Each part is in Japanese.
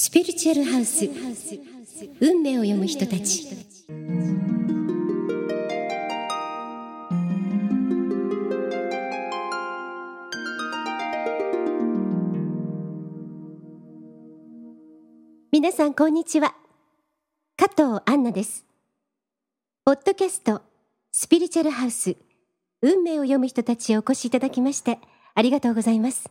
スピリチュアルハウス運命を読む人たち。皆さんこんにちは。加藤杏奈です。ポッドキャストスピリチュアルハウス運命を読む人たちをお越しいただきましてありがとうございます。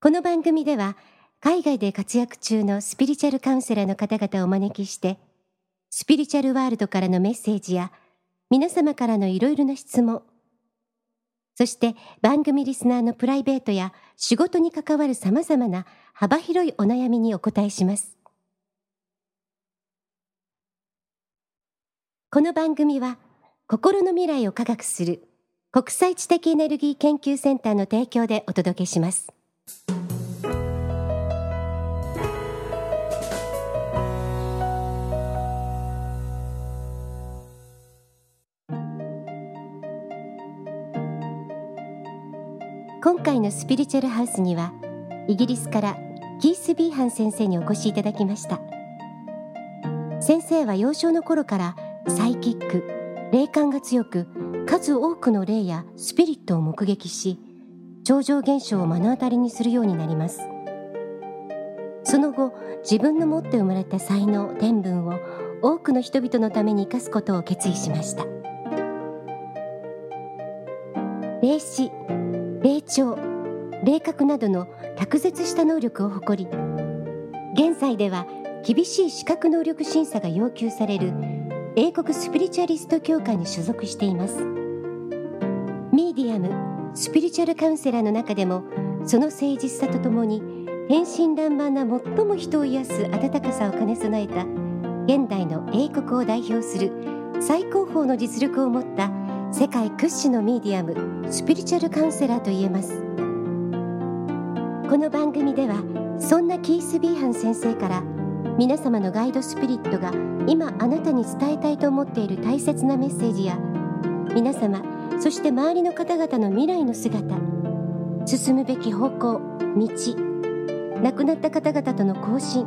この番組では海外で活躍中のスピリチュアルカウンセラーの方々をお招きしてスピリチュアルワールドからのメッセージや皆様からのいろいろな質問そして番組リスナーのプライベートや仕事に関わるさまざまな幅広いお悩みにお答えしますこの番組は心の未来を科学する国際知的エネルギー研究センターの提供でお届けします。今回のスピリチュアルハウスにはイギリスからキース・ビーハン先生にお越しいただきました。先生は幼少の頃からサイキック霊感が強く数多くの霊やスピリットを目撃し超常現象を目の当たりにするようになります。その後自分の持って生まれた才能天分を多くの人々のために生かすことを決意しました。霊視霊長霊覚などの卓絶した能力を誇り現在では厳しい資格能力審査が要求される英国スピリチュアリスト協会に所属しています。ミディアムスピリチュアルカウンセラーの中でもその誠実さとともに天真爛漫な最も人を癒す温かさを兼ね備えた現代の英国を代表する最高峰の実力を持った世界屈指のミディアムスピリチュアルカウンセラーと言えます。この番組ではそんなキース・ビーハン先生から皆様のガイドスピリットが今あなたに伝えたいと思っている大切なメッセージや皆様そして周りの方々の未来の姿進むべき方向道亡くなった方々との交信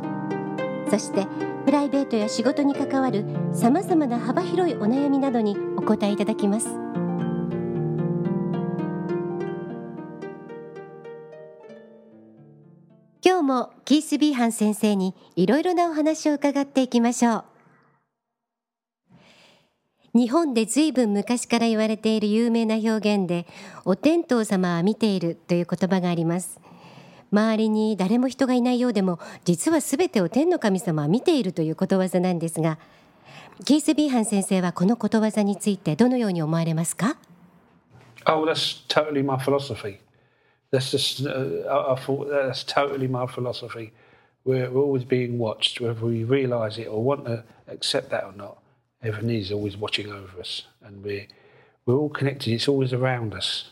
そしてプライベートや仕事に関わるさまざまな幅広いお悩みなどに答えいただきます。今日もキース・ビーハン先生にいろいろなお話を伺っていきましょう。日本でずいぶん昔から言われている有名な表現でお天道様は見ているという言葉があります。周りに誰も人がいないようでも実は全てを天の神様は見ているということわざなんですがキース・ビーハン先生はこのことわざについてどのように思われますか Oh, that's totally my philosophy. That's just, uh, I thought that's totally my philosophy. We're, we're always being watched, whether we realise it or want to accept that or not. Everything is always watching over us, and we're we're all connected. It's always around us,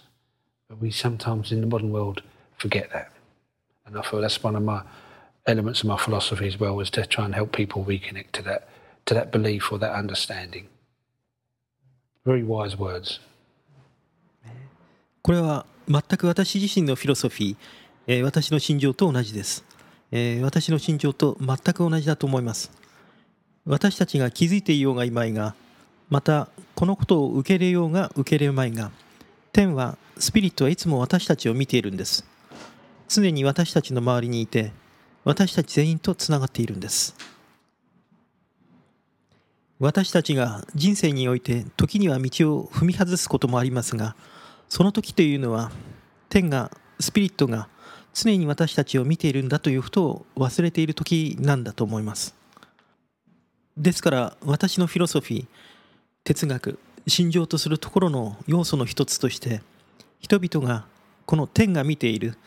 but we sometimes in the modern world forget that. And I feel that's one of my elements of my philosophy as well, is to try and help people reconnect to that, to that belief or that understanding. Very wise words. これは全く私自身のフィロソフィー、え、私の心情と同じです、え、私の心情と全く同じだと思います私たちが気づいていようがいまいがまたこのことを受け入れようが受け入れまいが天はスピリットはいつも私たちを見ているんです常に私たちの周りにいて私たち全員とつながっているんです私たちが人生において時には道を踏み外すこともありますがその時というのは天がスピリットが常に私たちを見ているんだということを忘れている時なんだと思います。ですから私のフィロソフィー哲学心情とするところの要素の一つとして人々がこの天が見ている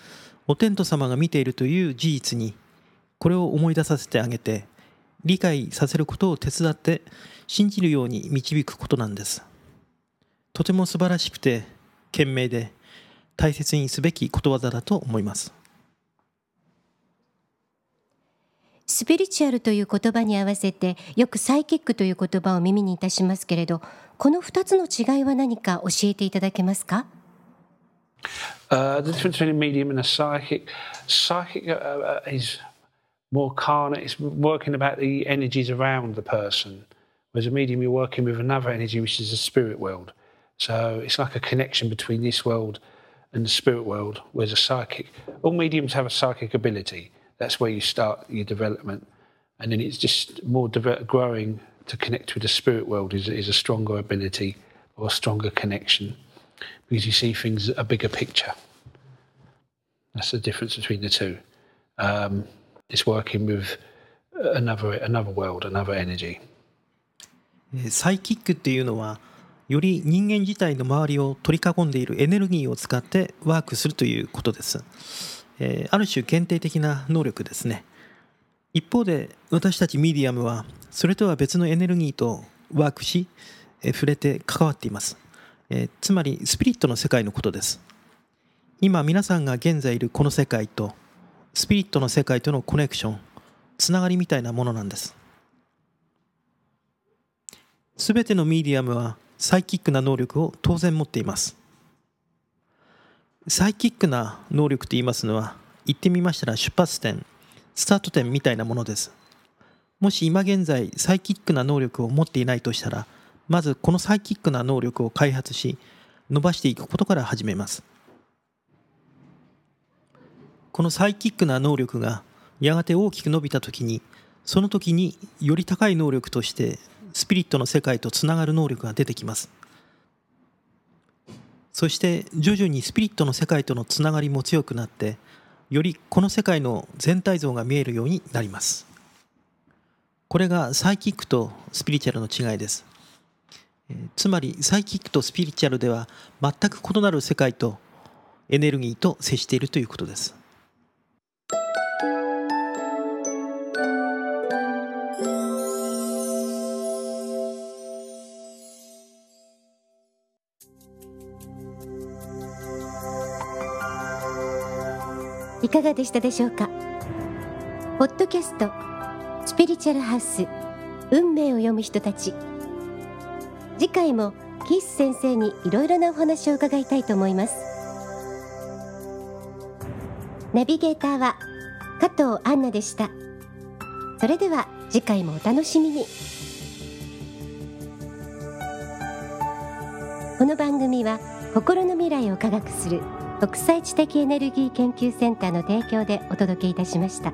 お天道様が見ているという事実にこれを思い出させてあげて理解させることを手伝って信じるように導くことなんです。とても素晴らしくて賢明で大切にすべきことわざだと思います。スピリチュアルという言葉に合わせてよくサイキックという言葉を耳にいたしますけれどこの2つの違いは何か教えていただけますか？Uh, the difference between a medium and a psychic. Psychic uh, uh, is more carnal. It's working about the energies around the person. Whereas a medium, you're working with another energy, which is the spirit world. So it's like a connection between this world and the spirit world. Whereas a psychic, all mediums have a psychic ability. That's where you start your development, and then it's just more growing to connect with the spirit world is, is a stronger ability or a stronger connection because you see things a bigger picture. That's the difference between the two. Um, it's working with another another world, another energy. サイキックっていうのはより人間自体の周りを取り囲んでいるエネルギーを使ってワークするということです、えー、ある種限定的な能力ですね。一方で私たちミディアムはそれとは別のエネルギーとワークし、えー、触れて関わっています、えー、つまりスピリットの世界のことです。今皆さんが現在いるこの世界とスピリットの世界とのコネクションつながりみたいなものなんです。すべてのミディアムはサイキックな能力を当然持っています。サイキックな能力と言いますのは言ってみましたら出発点スタート点みたいなものです。もし今現在サイキックな能力を持っていないとしたらまずこのサイキックな能力を開発し伸ばしていくことから始めます。このサイキックな能力がやがて大きく伸びた時にその時により高い能力としてスピリットの世界とつながる能力が出てきます。そして徐々にスピリットの世界とのつながりも強くなってよりこの世界の全体像が見えるようになります。これがサイキックとスピリチュアルの違いです。つまりサイキックとスピリチュアルでは全く異なる世界とエネルギーと接しているということです。いかがでしたでしょうか？ポッドキャストスピリチュアルハウス運命を読む人たち。次回もキース先生にいろいろなお話を伺いたいと思います。ナビゲーターは加藤杏奈でした。それでは次回もお楽しみに。この番組は心の未来を科学する国際知的エネルギー研究センターの提供でお届けいたしました。